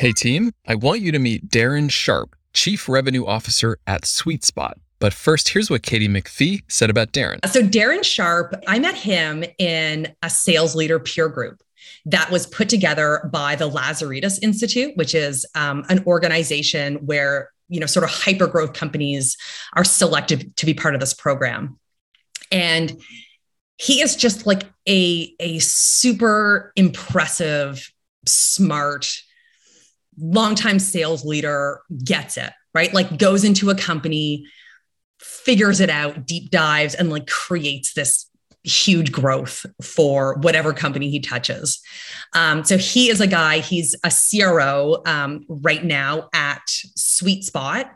Hey team, I want you to meet Darren Sharpe, Chief Revenue Officer at SuiteSpot. But first, here's what Katy McFee said about Darren. So, Darren Sharpe, I met him in a sales leader peer group that was put together by the Lazaridis Institute, which is um, an organization where you know sort of hyper growth companies are selected to be part of this program and he is just like a a super impressive smart longtime sales leader gets it right like goes into a company figures it out deep dives and like creates this huge growth for whatever company he touches. Um, so he is a guy, he's a CRO um, right now at SuiteSpot,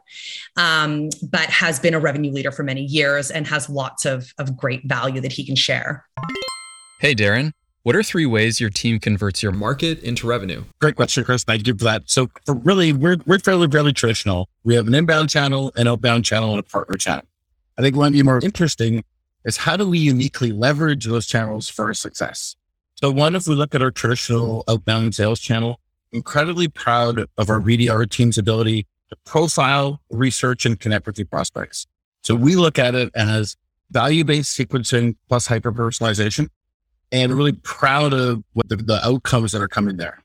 um, but has been a revenue leader for many years and has lots of, of great value that he can share. Hey, Darren. What are three ways your team converts your market into revenue? Great question, Chris. Thank you for that. So for really, we're, we're fairly, fairly traditional. We have an inbound channel, an outbound channel, and a partner channel. I think one of the more interesting is how do we uniquely leverage those channels for success? So one, if we look at our traditional outbound sales channel, incredibly proud of our BDR team's ability to profile, research, and connect with the prospects. So we look at it as value-based sequencing plus hyper-personalization and really proud of what the, the outcomes that are coming there.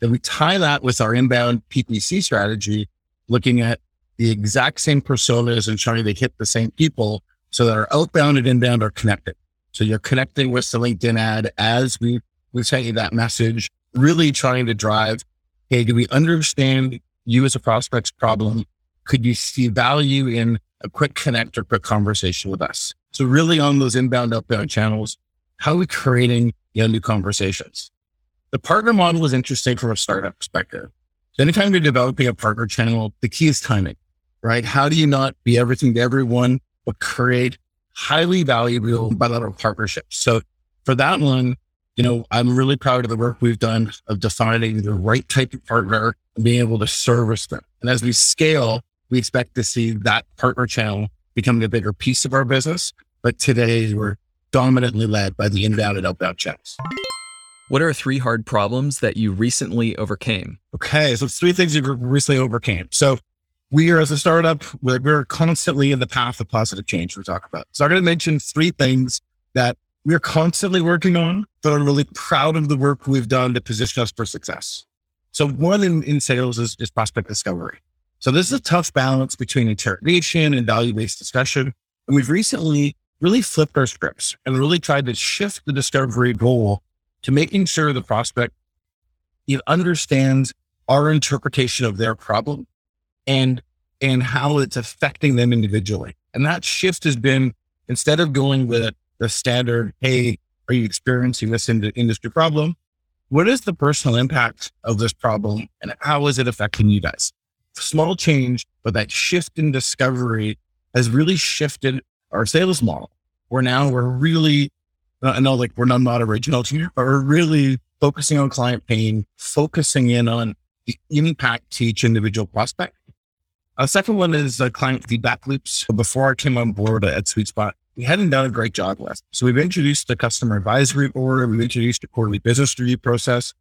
Then we tie that with our inbound PPC strategy, looking at the exact same personas and trying to hit the same people so that our outbound and inbound are connected. So you're connecting with the LinkedIn ad as we, we sent you that message, really trying to drive, hey, do we understand you as a prospect's problem? Could you see value in a quick connect or quick conversation with us? So really on those inbound, outbound channels, how are we creating you know, new conversations? The partner model is interesting from a startup perspective. Anytime you're developing a partner channel, the key is timing, right? How do you not be everything to everyone? but create highly valuable bilateral partnerships. So for that one, you know, I'm really proud of the work we've done of defining the right type of partner and being able to service them. And as we scale, we expect to see that partner channel becoming a bigger piece of our business. But today we're dominantly led by the inbound and outbound channels. What are three hard problems that you recently overcame? Okay. So three things you recently overcame. So we are as a startup, we're, we're constantly in the path of positive change we talk about. So I'm going to mention three things that we're constantly working on, but I'm really proud of the work we've done to position us for success. So one in, in sales is, is prospect discovery. So this is a tough balance between interrogation and value-based discussion. And we've recently really flipped our scripts and really tried to shift the discovery goal to making sure the prospect you understands our interpretation of their problem and and how it's affecting them individually. And that shift has been instead of going with the standard, hey, are you experiencing this industry problem? What is the personal impact of this problem and how is it affecting you guys? Small change, but that shift in discovery has really shifted our sales model. Where now we're really, I know like we're not, original here, but we're really focusing on client pain, focusing in on the impact to each individual prospect a second one is uh, client feedback loops. Before I came on board at SuiteSpot, we hadn't done a great job with. So we've introduced the customer advisory board, we've introduced a quarterly business review process,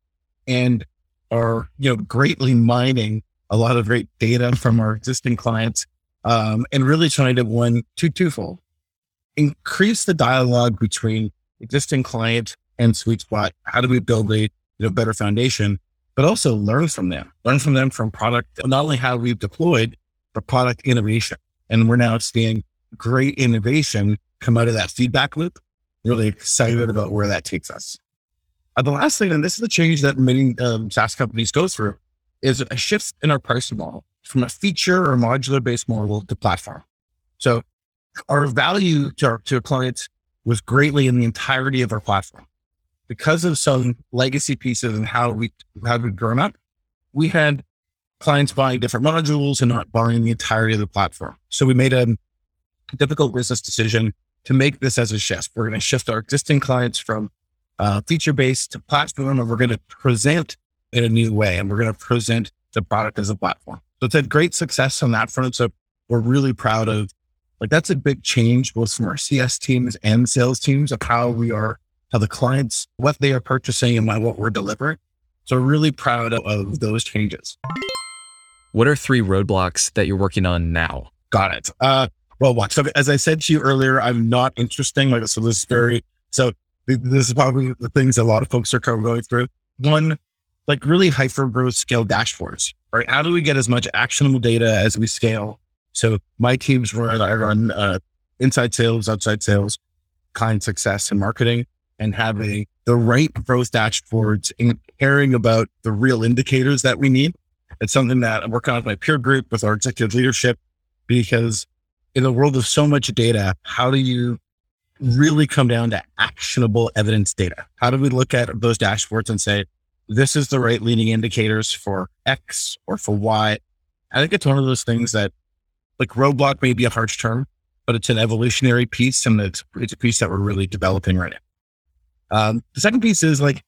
and are you know greatly mining a lot of great data from our existing clients, um, and really trying to one two twofold increase the dialogue between existing client and SuiteSpot. How do we build a you know better foundation, but also learn from them, learn from them from product, not only how we've deployed, but product innovation. And we're now seeing great innovation come out of that feedback loop. Really excited about where that takes us. Uh, the last thing, and this is the change that many um, SaaS companies go through, is a shift in our pricing model from a feature or modular based model to platform. So our value to our, to our clients was greatly in the entirety of our platform. Because of some legacy pieces and how we, how we've grown up, we had clients buying different modules and not buying the entirety of the platform. So we made a difficult business decision to make this as a shift. We're going to shift our existing clients from uh, feature based to platform, and we're going to present in a new way, and we're going to present the product as a platform. So it's had great success on that front. So we're really proud of like that's a big change both from our CS teams and sales teams of how we are, how the clients, what they are purchasing and what we're delivering. So really proud of, of those changes. What are three roadblocks that you're working on now? Got it. Uh, well, watch. So as I said to you earlier, I'm not interesting. Like, so this is very, so this is probably the things a lot of folks are going through. One, like really hyper growth scale dashboards, right? How do we get as much actionable data as we scale? So my teams run, I run uh, inside sales, outside sales, client success and marketing and having the right growth dashboards and caring about the real indicators that we need. It's something that I'm working on with my peer group with our executive leadership because in the world of so much data, how do you really come down to actionable evidence data? How do we look at those dashboards and say, this is the right leading indicators for X or for Y? I think it's one of those things that like roadblock may be a harsh term, but it's an evolutionary piece and it's, it's a piece that we're really developing right now. Um, the second piece is like,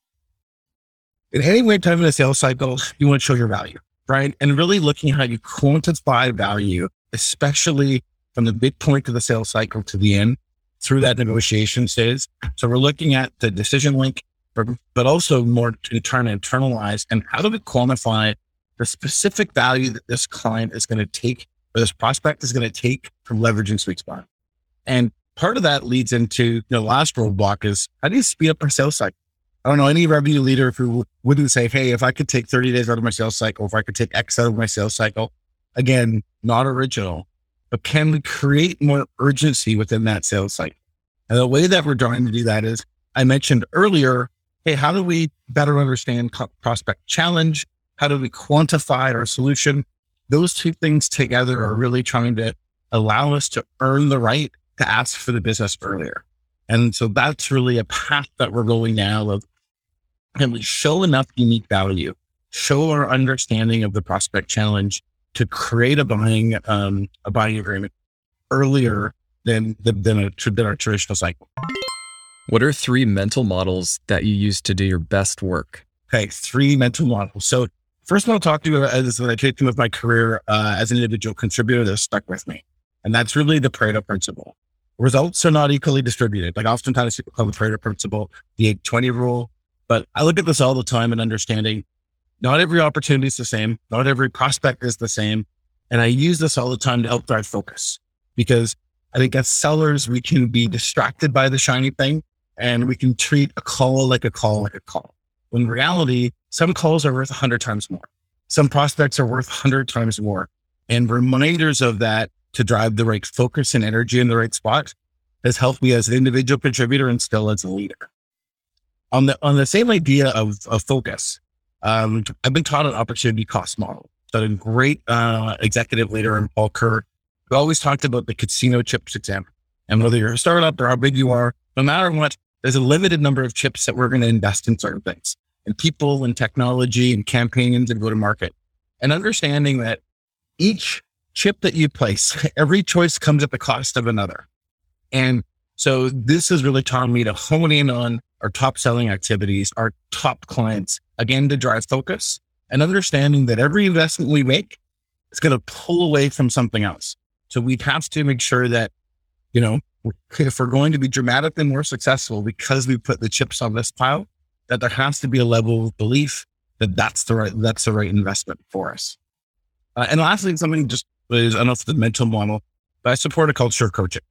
in any way time in a sales cycle, you want to show your value, right? And really looking how you quantify value, especially from the midpoint point of the sales cycle to the end through that negotiation stage. So we're looking at the decision link, but also more to trying to internalize and how do we quantify the specific value that this client is going to take or this prospect is going to take from leveraging SuiteSpot. And part of that leads into the last roadblock is how do you speed up our sales cycle? I don't know any revenue leader who wouldn't say, Hey, if I could take 30 days out of my sales cycle, if I could take X out of my sales cycle, again, not original, but can we create more urgency within that sales cycle? And the way that we're trying to do that is I mentioned earlier, Hey, how do we better understand prospect challenge? How do we quantify our solution? Those two things together are really trying to allow us to earn the right to ask for the business earlier. And so that's really a path that we're going now of can we show enough unique value, show our understanding of the prospect challenge to create a buying, um, a buying agreement earlier than, than, a, than our traditional cycle. What are three mental models that you use to do your best work? Okay, three mental models. So first one I'll talk to you as I take with my career uh, as an individual contributor that stuck with me. And that's really the Pareto principle. Results are not equally distributed. Like oftentimes people call the Pareto principle the 8 20 rule. But I look at this all the time and understanding not every opportunity is the same. Not every prospect is the same. And I use this all the time to help drive focus because I think as sellers, we can be distracted by the shiny thing and we can treat a call like a call, like a call. When in reality, some calls are worth a hundred times more. Some prospects are worth a hundred times more. And reminders of that to drive the right focus and energy in the right spot has helped me as an individual contributor and still as a leader. On the on the same idea of, of focus, um, I've been taught an opportunity cost model. So a great uh, executive leader in Paul Kerr, who always talked about the casino chips example. And whether you're a startup or how big you are, no matter what, there's a limited number of chips that we're going to invest in certain things, and people and technology and campaigns and go to market. And understanding that each chip that you place, every choice comes at the cost of another. And so this has really taught me to hone in on our top selling activities, our top clients, again, to drive focus and understanding that every investment we make is going to pull away from something else. So we have to make sure that, you know, if we're going to be dramatically more successful because we put the chips on this pile, that there has to be a level of belief that that's the right, that's the right investment for us. Uh, and lastly, something just is, I don't know if the mental model, but I support a culture of coaching.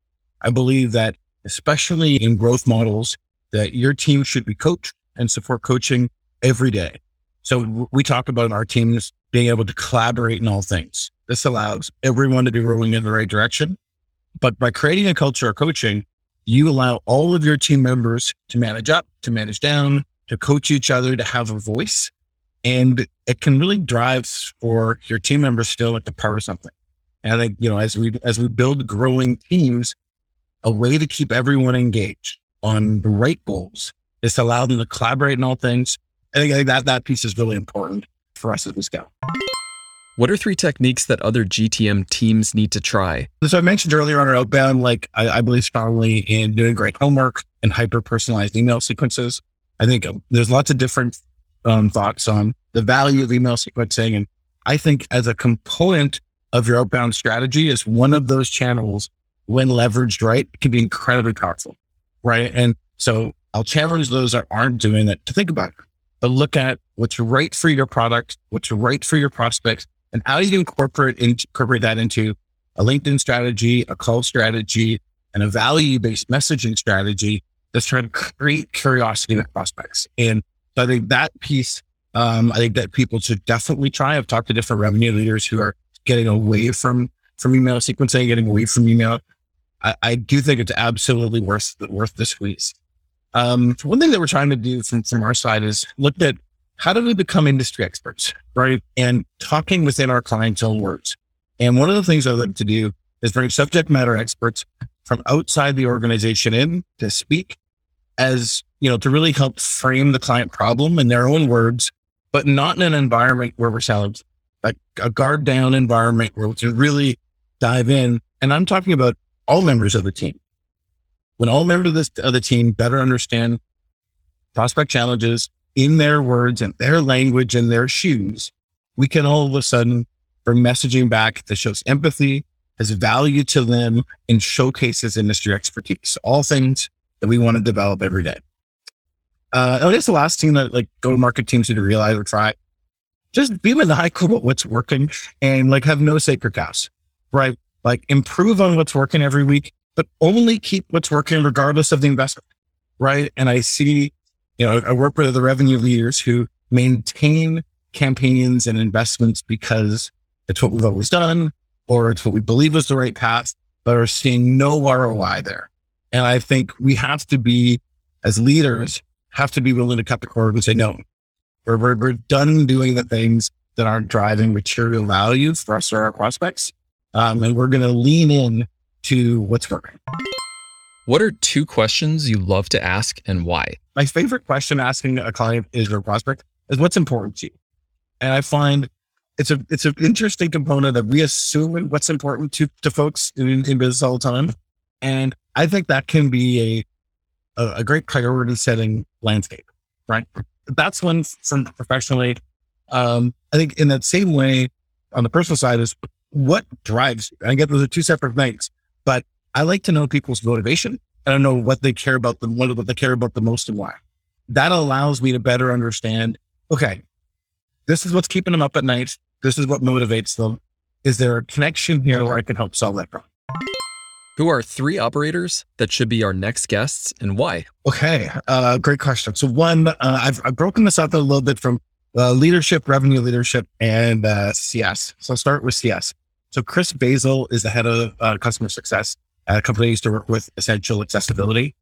I believe that especially in growth models, that your team should be coached and support coaching every day. So we talk about our teams being able to collaborate in all things. This allows everyone to be rolling in the right direction. But by creating a culture of coaching, you allow all of your team members to manage up, to manage down, to coach each other, to have a voice. And it can really drive for your team members still at the power of something. And I think, you know, as we, as we build growing teams, a way to keep everyone engaged on the right goals is to allow them to collaborate in all things. I think, I think that, that piece is really important for us as we scale. What are three techniques that other GTM teams need to try? So I mentioned earlier on our outbound, like I, I believe strongly in doing great homework and hyper personalized email sequences. I think um, there's lots of different um, thoughts on the value of email sequencing. And I think as a component of your outbound strategy is one of those channels when leveraged right can be incredibly powerful. Right. And so I'll challenge those that aren't doing it to think about it. but look at what's right for your product, what's right for your prospects, and how do you incorporate, incorporate that into a LinkedIn strategy, a call strategy, and a value based messaging strategy that's trying to create curiosity with prospects. And so I think that piece, um, I think that people should definitely try. I've talked to different revenue leaders who are getting away from, from email sequencing, getting away from email. I, I do think it's absolutely worth, worth the squeeze. Um, one thing that we're trying to do from, from our side is look at how do we become industry experts, right? And talking within our clients' own words. And one of the things I like to do is bring subject matter experts from outside the organization in to speak as, you know, to really help frame the client problem in their own words, but not in an environment where we're selling like a guard down environment where we can really dive in. And I'm talking about all members of the team. When all members of, this, of the team better understand prospect challenges in their words and their language and their shoes, we can all of a sudden bring messaging back that shows empathy, has value to them, and showcases industry expertise. All things that we want to develop every day. Uh, I guess the last thing that like go to market teams need to realize or try, just be maniacal about what's working and like have no sacred cows, right? Like improve on what's working every week, but only keep what's working regardless of the investment, right? And I see, you know, I work with the revenue leaders who maintain campaigns and investments because it's what we've always done, or it's what we believe is the right path, but are seeing no ROI there. And I think we have to be, as leaders, have to be willing to cut the cord and say, no, we're, we're, we're done doing the things that aren't driving material value for us or our prospects. Um, and we're going to lean in to what's working. What are two questions you love to ask and why? My favorite question asking a client is or prospect is what's important to you. And I find it's a it's an interesting component that we assume what's important to, to folks in, in business all the time. And I think that can be a, a, a great priority setting landscape, right? That's when from professionally. Um, I think in that same way, on the personal side is what drives you. I get those are two separate things, but I like to know people's motivation. I don't know what they care about, the, what they care about the most and why. That allows me to better understand, okay, this is what's keeping them up at night. This is what motivates them. Is there a connection here where I can help solve that problem? Who are three operators that should be our next guests and why? Okay, uh, great question. So one, uh, I've, I've broken this up a little bit from uh, leadership, revenue leadership, and uh, CS. So I'll start with CS. So Chris Basil is the head of uh, customer success I used to work with, Essential Accessibility.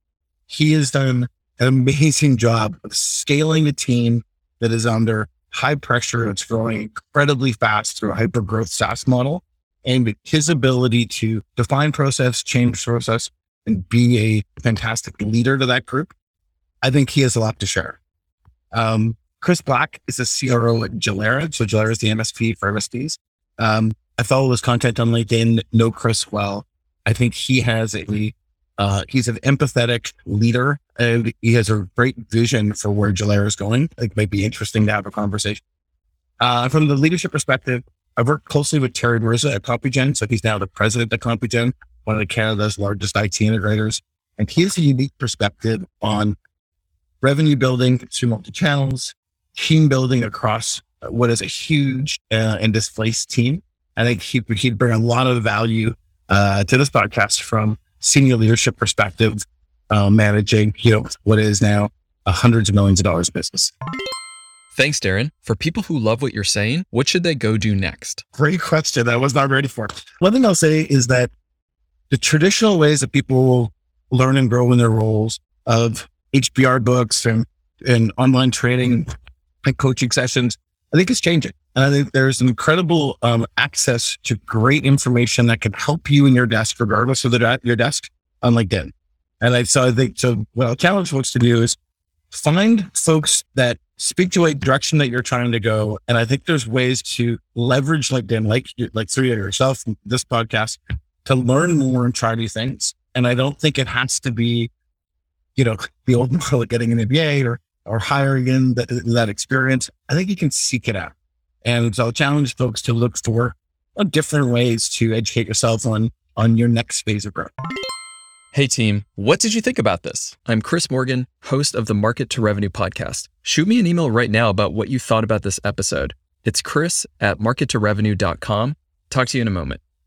He has done an amazing job of scaling a team that is under high pressure. It's growing incredibly fast through a hyper growth SaaS model and his ability to define process, change process, and be a fantastic leader to that group, I think he has a lot to share. Um, Chris Black is a CRO at Gelera. So Gelera is the MSP for MSPs. Um, I follow his content on LinkedIn, know Chris well. I think he has a, uh, he's an empathetic leader and he has a great vision for where Gelera is going. It might be interesting to have a conversation. Uh, from the leadership perspective, I've worked closely with Terry Mirza at Compugen. So he's now the president of Compugen, one of Canada's largest IT integrators. And he has a unique perspective on revenue building through multi channels, team building across what is a huge uh, and displaced team. I think he, he'd bring a lot of value uh, to this podcast from senior leadership perspective, uh, managing, you know, what is now hundreds of millions of dollars business. Thanks, Darren. For people who love what you're saying, what should they go do next? Great question. I was not ready for. One thing I'll say is that the traditional ways that people will learn and grow in their roles of HBR books and, and online training and coaching sessions, I think it's changing. And I think there's incredible um, access to great information that can help you in your desk, regardless of the, your desk on LinkedIn. And I, so I think, so what I'll challenge folks to do is find folks that speak to a direction that you're trying to go. And I think there's ways to leverage LinkedIn, like, like through yourself, this podcast, to learn more and try new things. And I don't think it has to be, you know, the old model of getting an MBA or, or hiring in that, that experience. I think you can seek it out. And so I'll challenge folks to look for uh, different ways to educate yourself on, on your next phase of growth. Hey team, what did you think about this? I'm Chris Morgan, host of the Market to Revenue podcast. Shoot me an email right now about what you thought about this episode. It's chris at markettorevenue.com. Talk to you in a moment.